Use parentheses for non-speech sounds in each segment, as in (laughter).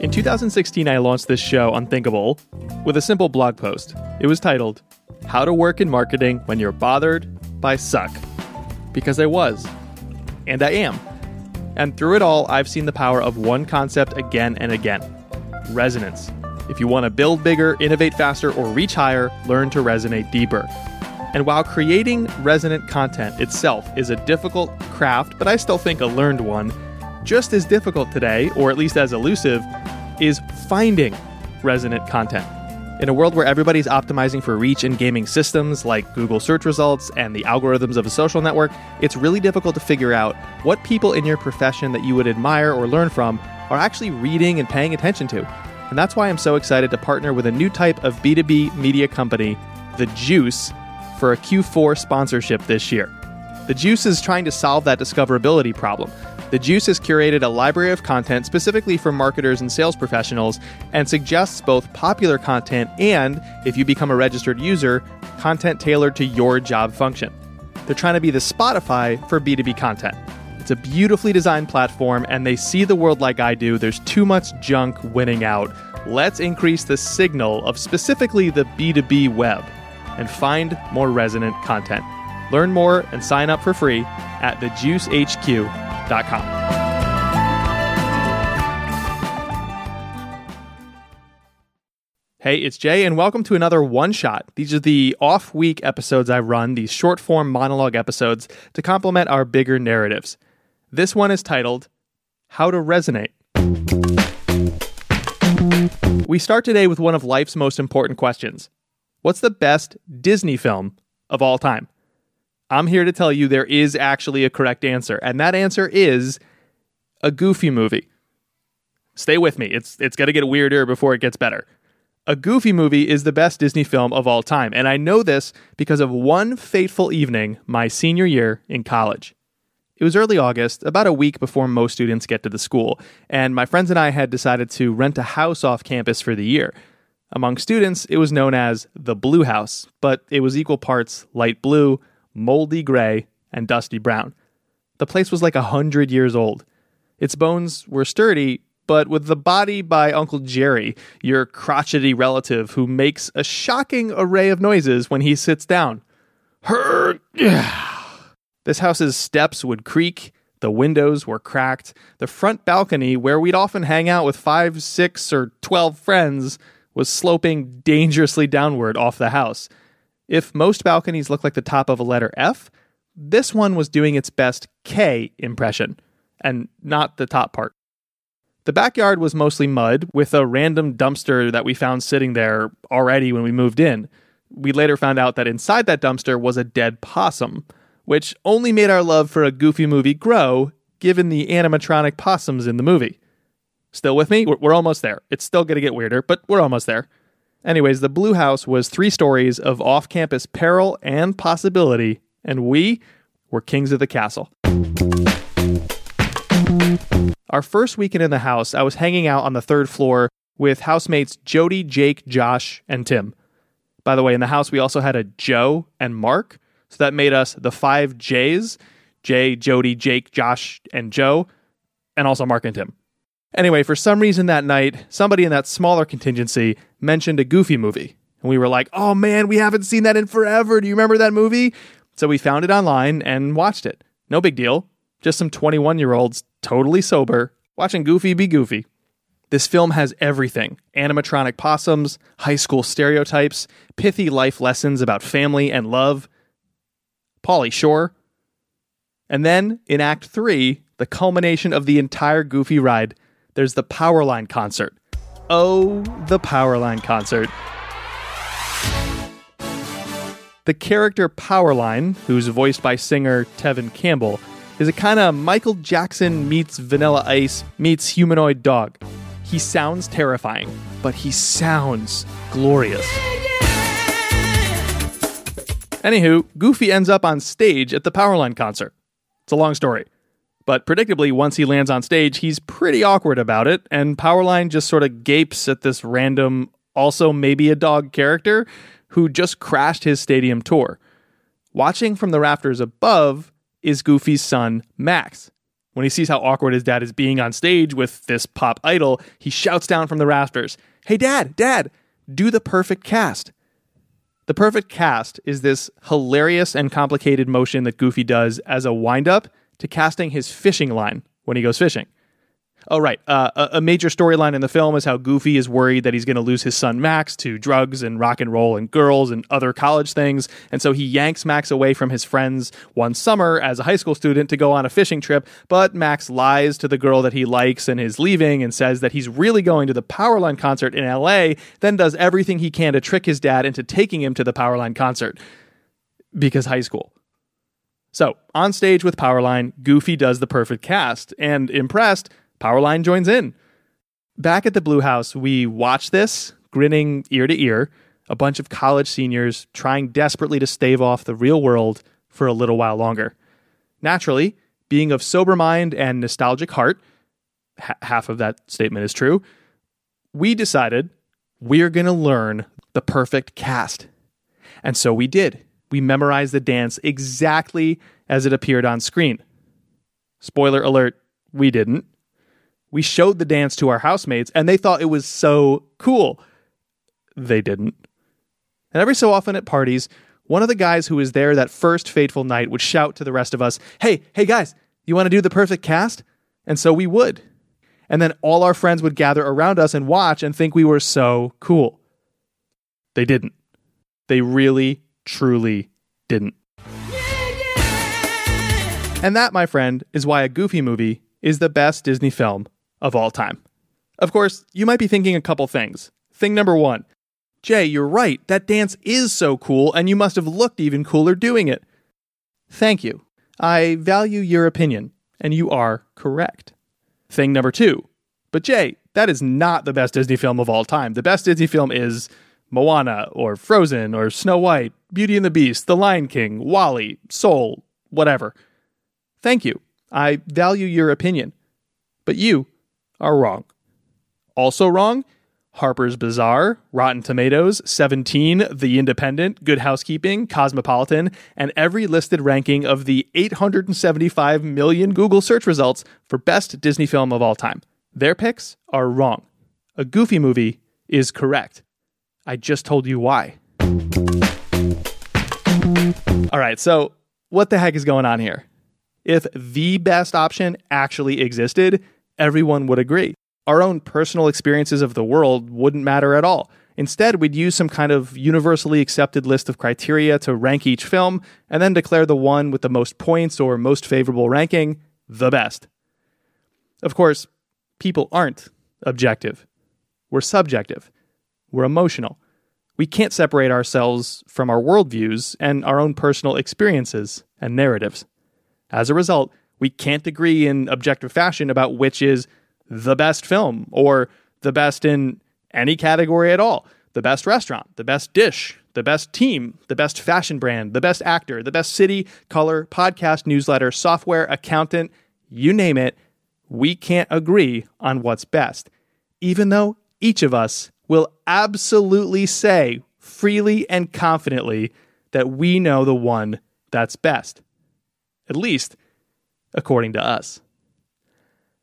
In 2016, I launched this show, Unthinkable, with a simple blog post. It was titled, How to Work in Marketing When You're Bothered by Suck. Because I was. And I am. And through it all, I've seen the power of one concept again and again resonance. If you want to build bigger, innovate faster, or reach higher, learn to resonate deeper. And while creating resonant content itself is a difficult craft, but I still think a learned one, just as difficult today, or at least as elusive, is finding resonant content. In a world where everybody's optimizing for reach in gaming systems like Google search results and the algorithms of a social network, it's really difficult to figure out what people in your profession that you would admire or learn from are actually reading and paying attention to. And that's why I'm so excited to partner with a new type of B2B media company, The Juice, for a Q4 sponsorship this year. The Juice is trying to solve that discoverability problem. The Juice has curated a library of content specifically for marketers and sales professionals and suggests both popular content and, if you become a registered user, content tailored to your job function. They're trying to be the Spotify for B2B content. It's a beautifully designed platform, and they see the world like I do. There's too much junk winning out. Let's increase the signal of specifically the B2B web and find more resonant content. Learn more and sign up for free at thejuicehq.com. Hey, it's Jay, and welcome to another one shot. These are the off week episodes I run, these short form monologue episodes to complement our bigger narratives. This one is titled How to Resonate. We start today with one of life's most important questions What's the best Disney film of all time? I'm here to tell you there is actually a correct answer, and that answer is a goofy movie. Stay with me. It's it's going to get weirder before it gets better. A Goofy movie is the best Disney film of all time, and I know this because of one fateful evening my senior year in college. It was early August, about a week before most students get to the school, and my friends and I had decided to rent a house off campus for the year. Among students, it was known as the Blue House, but it was equal parts light blue, moldy gray, and dusty brown. The place was like a hundred years old. Its bones were sturdy, but with the body by Uncle Jerry, your crotchety relative who makes a shocking array of noises when he sits down. (sighs) This house's steps would creak, the windows were cracked, the front balcony, where we'd often hang out with five, six, or twelve friends, was sloping dangerously downward off the house. If most balconies look like the top of a letter F, this one was doing its best K impression, and not the top part. The backyard was mostly mud, with a random dumpster that we found sitting there already when we moved in. We later found out that inside that dumpster was a dead possum, which only made our love for a goofy movie grow, given the animatronic possums in the movie. Still with me? We're, almost there. It's still going to get weirder, but we're almost there. Anyways, the Blue House was three stories of off campus peril and possibility, and we were kings of the castle. Our first weekend in the house, I was hanging out on the third floor with housemates Jody, Jake, Josh, and Tim. By the way, in the house, we also had a Joe and Mark, so that made us the five J's Jay, Jody, Jake, Josh, and Joe, and also Mark and Tim. Anyway, for some reason that night, somebody in that smaller contingency mentioned a Goofy movie. And we were like, oh man, we haven't seen that in forever. Do you remember that movie? So we found it online and watched it. No big deal. Just some 21 year olds, totally sober, watching Goofy be goofy. This film has everything animatronic possums, high school stereotypes, pithy life lessons about family and love. Pauly Shore. And then in Act 3, the culmination of the entire Goofy ride there's the Powerline concert. Oh, the Powerline concert. The character Powerline, who's voiced by singer Tevin Campbell, is a kind of Michael Jackson meets Vanilla Ice meets humanoid dog. He sounds terrifying, but he sounds glorious. Anywho, Goofy ends up on stage at the Powerline concert. It's a long story. But predictably, once he lands on stage, he's pretty awkward about it, and Powerline just sort of gapes at this random, also maybe a dog character who just crashed his stadium tour. Watching from the rafters above is Goofy's son, Max. When he sees how awkward his dad is being on stage with this pop idol, he shouts down from the rafters, Hey, dad, dad, do the perfect cast. The perfect cast is this hilarious and complicated motion that Goofy does as a wind up to casting his fishing line when he goes fishing. Oh, right. Uh, a, a major storyline in the film is how Goofy is worried that he's going to lose his son Max to drugs and rock and roll and girls and other college things. And so he yanks Max away from his friends one summer as a high school student to go on a fishing trip. But Max lies to the girl that he likes and is leaving and says that he's really going to the Powerline concert in LA, then does everything he can to trick his dad into taking him to the Powerline concert because high school. So, on stage with Powerline, Goofy does the perfect cast, and impressed, Powerline joins in. Back at the Blue House, we watch this, grinning ear to ear, a bunch of college seniors trying desperately to stave off the real world for a little while longer. Naturally, being of sober mind and nostalgic heart, ha- half of that statement is true, we decided we're going to learn the perfect cast. And so we did. We memorized the dance exactly as it appeared on screen. Spoiler alert, we didn't we showed the dance to our housemates and they thought it was so cool. They didn't. And every so often at parties, one of the guys who was there that first fateful night would shout to the rest of us, Hey, hey guys, you want to do the perfect cast? And so we would. And then all our friends would gather around us and watch and think we were so cool. They didn't. They really, truly didn't. And that, my friend, is why a Goofy movie is the best Disney film of all time. Of course, you might be thinking a couple things. Thing number one Jay, you're right, that dance is so cool, and you must have looked even cooler doing it. Thank you. I value your opinion, and you are correct. Thing number two. But Jay, that is not the best Disney film of all time. The best Disney film is Moana, or Frozen, or Snow White, Beauty and the Beast, The Lion King, WALL-E, Soul, whatever. Thank you. I value your opinion. But you are wrong. Also wrong Harper's Bazaar, Rotten Tomatoes, 17, The Independent, Good Housekeeping, Cosmopolitan, and every listed ranking of the 875 million Google search results for best Disney film of all time. Their picks are wrong. A Goofy movie is correct. I just told you why. All right, so what the heck is going on here? If the best option actually existed, everyone would agree. Our own personal experiences of the world wouldn't matter at all. Instead, we'd use some kind of universally accepted list of criteria to rank each film and then declare the one with the most points or most favorable ranking the best. Of course, people aren't objective. We're subjective. We're emotional. We can't separate ourselves from our worldviews and our own personal experiences and narratives. As a result, we can't agree in objective fashion about which is the best film or the best in any category at all. The best restaurant, the best dish, the best team, the best fashion brand, the best actor, the best city, color, podcast, newsletter, software, accountant, you name it. We can't agree on what's best, even though each of us will absolutely say freely and confidently that we know the one that's best. At least according to us.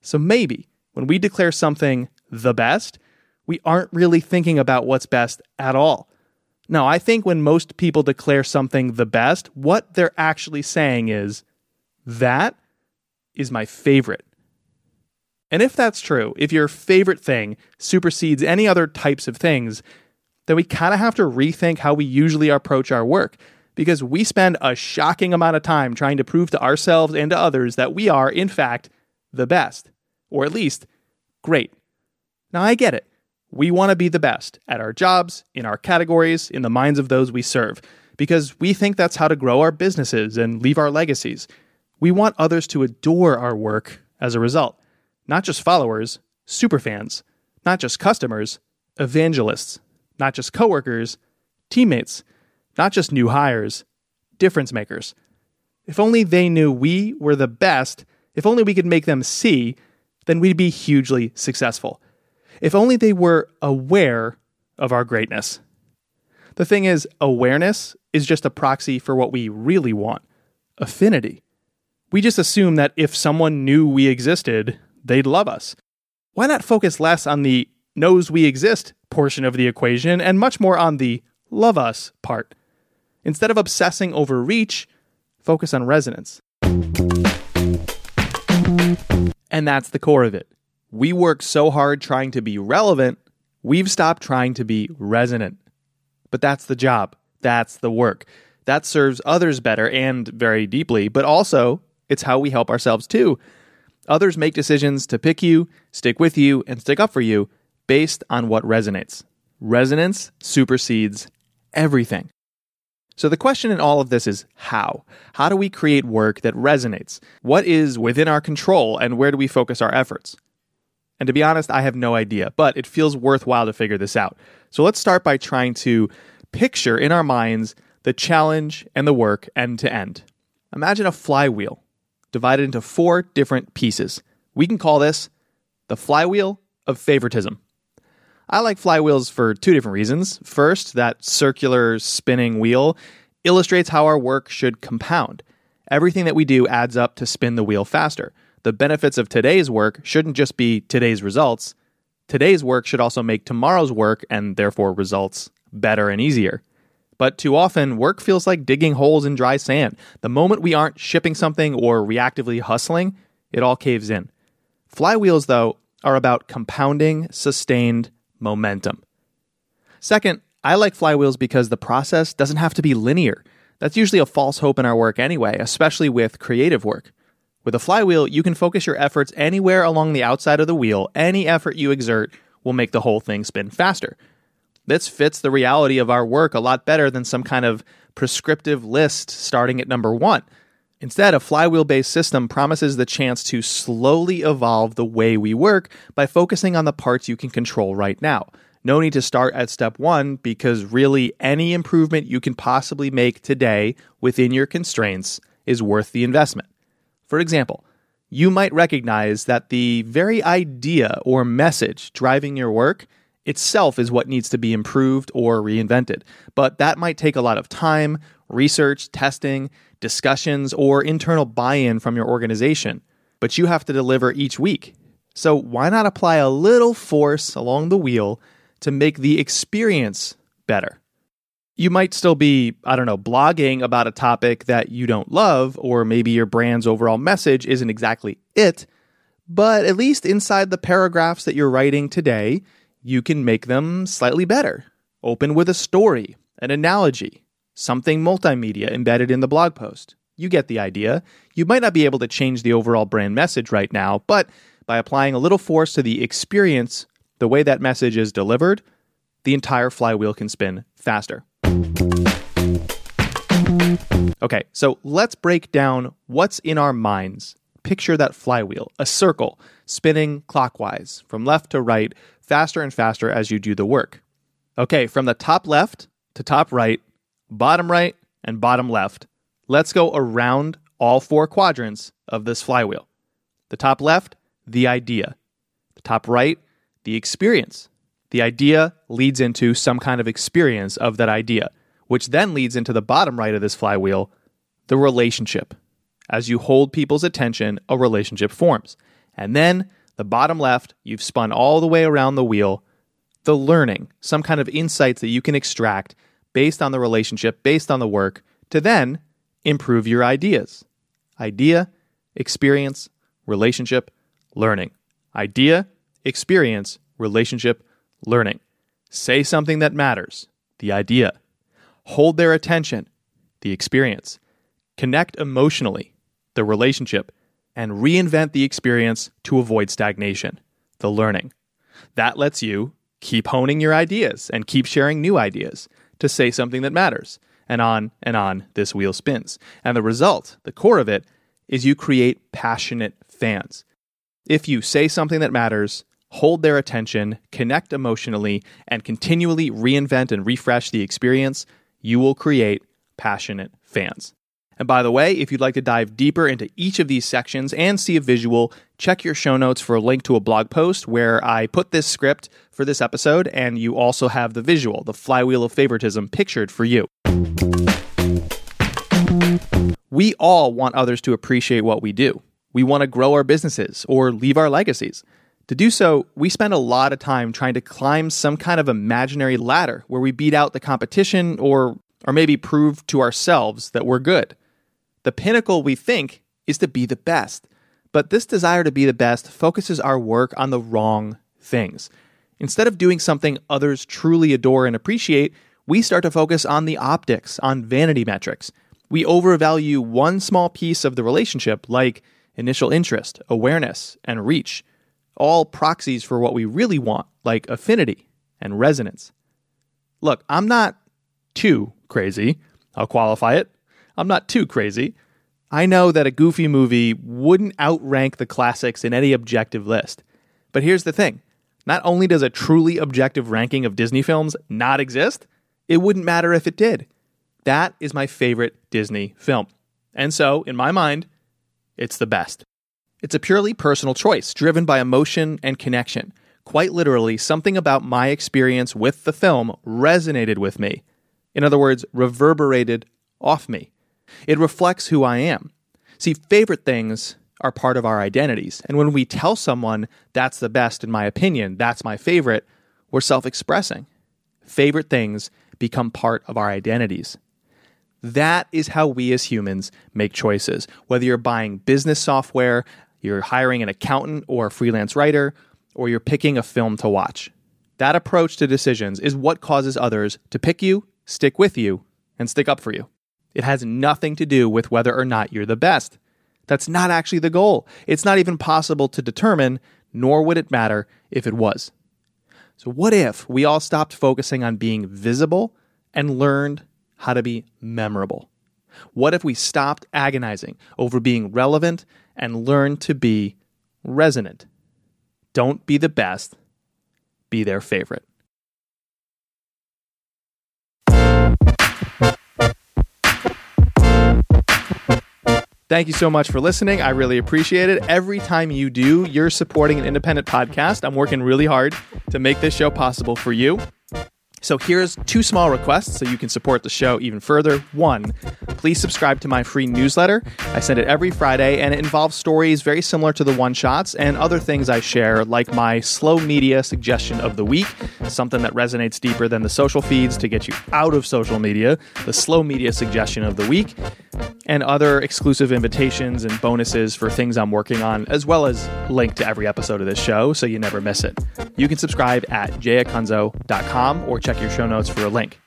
So maybe when we declare something the best, we aren't really thinking about what's best at all. No, I think when most people declare something the best, what they're actually saying is, that is my favorite. And if that's true, if your favorite thing supersedes any other types of things, then we kind of have to rethink how we usually approach our work because we spend a shocking amount of time trying to prove to ourselves and to others that we are, in fact, the best, or at least great. Now, I get it. We want to be the best at our jobs, in our categories, in the minds of those we serve, because we think that's how to grow our businesses and leave our legacies. We want others to adore our work as a result, not just followers, superfans, not just customers, evangelists, not just coworkers, teammates not just new hires, difference makers. If only they knew we were the best, if only we could make them see, then we'd be hugely successful. If only they were aware of our greatness. The thing is, awareness is just a proxy for what we really want affinity. We just assume that if someone knew we existed, they'd love us. Why not focus less on the knows we exist portion of the equation and much more on the love us part? Instead of obsessing over reach, focus on resonance. And that's the core of it. We work so hard trying to be relevant, we've stopped trying to be resonant. But that's the job. That's the work. That serves others better and very deeply, but also it's how we help ourselves too. Others make decisions to pick you, stick with you, and stick up for you based on what resonates. Resonance supersedes everything. So the question in all of this is how? How do we create work that resonates? What is within our control and where do we focus our efforts? And to be honest, I have no idea, but it feels worthwhile to figure this out. So let's start by trying to picture in our minds the challenge and the work end to end. Imagine a flywheel divided into four different pieces. We can call this the flywheel of favoritism. I like flywheels for two different reasons. First, that circular spinning wheel illustrates how our work should compound. Everything that we do adds up to spin the wheel faster. The benefits of today's work shouldn't just be today's results. Today's work should also make tomorrow's work and therefore results better and easier. But too often, work feels like digging holes in dry sand. The moment we aren't shipping something or reactively hustling, it all caves in. Flywheels, though, are about compounding sustained momentum. Second, I like flywheels because the process doesn't have to be linear. That's usually a false hope in our work anyway, especially with creative work. With a flywheel, you can focus your efforts anywhere along the outside of the wheel. Any effort you exert will make the whole thing spin faster. This fits the reality of our work a lot better than some kind of prescriptive list starting at number one. Instead, a flywheel based system promises the chance to slowly evolve the way we work by focusing on the parts you can control right now. No need to start at step one because really any improvement you can possibly make today within your constraints is worth the investment. For example, you might recognize that the very idea or message driving your work itself is what needs to be improved or reinvented. But that might take a lot of time, research, testing, discussions, or internal buy in from your organization. But you have to deliver each week. So why not apply a little force along the wheel to make the experience better? You might still be, I don't know, blogging about a topic that you don't love, or maybe your brand's overall message isn't exactly it. But at least inside the paragraphs that you're writing today, you can make them slightly better. Open with a story, an analogy, something multimedia embedded in the blog post. You get the idea. You might not be able to change the overall brand message right now, but by applying a little force to the experience, the way that message is delivered, the entire flywheel can spin faster. Okay, so let's break down what's in our minds. Picture that flywheel, a circle, spinning clockwise from left to right faster and faster as you do the work. Okay, from the top left to top right, bottom right, and bottom left, let's go around all four quadrants of this flywheel. The top left, the idea. The top right, the experience. The idea leads into some kind of experience of that idea, which then leads into the bottom right of this flywheel, the relationship. As you hold people's attention, a relationship forms. And then the bottom left, you've spun all the way around the wheel. The learning, some kind of insights that you can extract based on the relationship, based on the work, to then improve your ideas. Idea, experience, relationship, learning. Idea, experience, relationship, learning. Say something that matters, the idea. Hold their attention, the experience. Connect emotionally, the relationship and reinvent the experience to avoid stagnation, the learning. That lets you keep honing your ideas and keep sharing new ideas to say something that matters. And on and on this wheel spins. And the result, the core of it, is you create passionate fans. If you say something that matters, hold their attention, connect emotionally, and continually reinvent and refresh the experience, you will create passionate fans. And by the way, if you'd like to dive deeper into each of these sections and see a visual, check your show notes for a link to a blog post where I put this script for this episode, and you also have the visual, the flywheel of favoritism pictured for you. We all want others to appreciate what we do. We want to grow our businesses or leave our legacies. To do so, we spend a lot of time trying to climb some kind of imaginary ladder where we beat out the competition or, or maybe prove to ourselves that we're good. The pinnacle, we think, is to be the best. But this desire to be the best focuses our work on the wrong things. Instead of doing something others truly adore and appreciate, we start to focus on the optics, on vanity metrics. We overvalue one small piece of the relationship, like initial interest, awareness, and reach all proxies for what we really want, like affinity and resonance. Look, I'm not too crazy. I'll qualify it. I'm not too crazy. I know that a goofy movie wouldn't outrank the classics in any objective list. But here's the thing not only does a truly objective ranking of Disney films not exist, it wouldn't matter if it did. That is my favorite Disney film. And so, in my mind, it's the best. It's a purely personal choice, driven by emotion and connection. Quite literally, something about my experience with the film resonated with me. In other words, reverberated off me. It reflects who I am. See, favorite things are part of our identities. And when we tell someone that's the best, in my opinion, that's my favorite, we're self expressing. Favorite things become part of our identities. That is how we as humans make choices. Whether you're buying business software, you're hiring an accountant or a freelance writer, or you're picking a film to watch. That approach to decisions is what causes others to pick you, stick with you, and stick up for you. It has nothing to do with whether or not you're the best. That's not actually the goal. It's not even possible to determine, nor would it matter if it was. So, what if we all stopped focusing on being visible and learned how to be memorable? What if we stopped agonizing over being relevant and learned to be resonant. Don't be the best, be their favorite. Thank you so much for listening. I really appreciate it. Every time you do, you're supporting an independent podcast. I'm working really hard to make this show possible for you. So here's two small requests so you can support the show even further. One, please subscribe to my free newsletter. I send it every Friday and it involves stories very similar to the one shots and other things I share, like my slow media suggestion of the week, something that resonates deeper than the social feeds to get you out of social media, the slow media suggestion of the week, and other exclusive invitations and bonuses for things I'm working on, as well as link to every episode of this show so you never miss it. You can subscribe at jayacunzo.com or check your show notes for a link.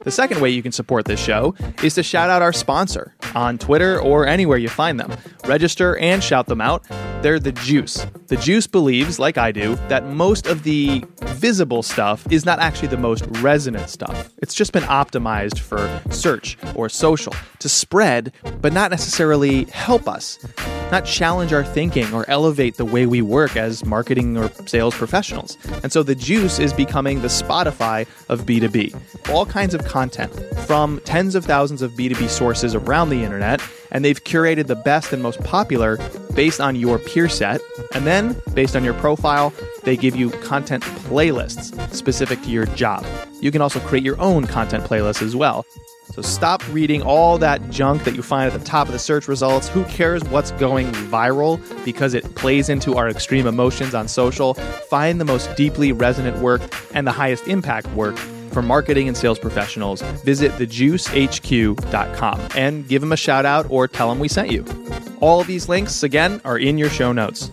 The second way you can support this show is to shout out our sponsor on Twitter or anywhere you find them. Register and shout them out. They're The Juice. The Juice believes, like I do, that most of the visible stuff is not actually the most resonant stuff. It's just been optimized for search or social to spread, but not necessarily help us, not challenge our thinking or elevate the way we work as marketing or sales professionals. And so The Juice is becoming the Spotify of B2B. All kinds of content from tens of thousands of B2B sources around the internet, and they've curated the best and most popular based on your peer set. And then, based on your profile, they give you content playlists specific to your job. You can also create your own content playlist as well. So stop reading all that junk that you find at the top of the search results. Who cares what's going viral because it plays into our extreme emotions on social? Find the most deeply resonant work and the highest impact work for marketing and sales professionals, visit thejuicehq.com and give them a shout out or tell them we sent you. All of these links, again, are in your show notes.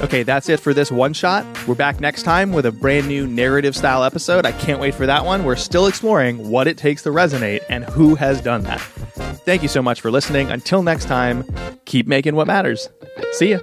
Okay, that's it for this one shot. We're back next time with a brand new narrative style episode. I can't wait for that one. We're still exploring what it takes to resonate and who has done that. Thank you so much for listening. Until next time, keep making what matters. See ya.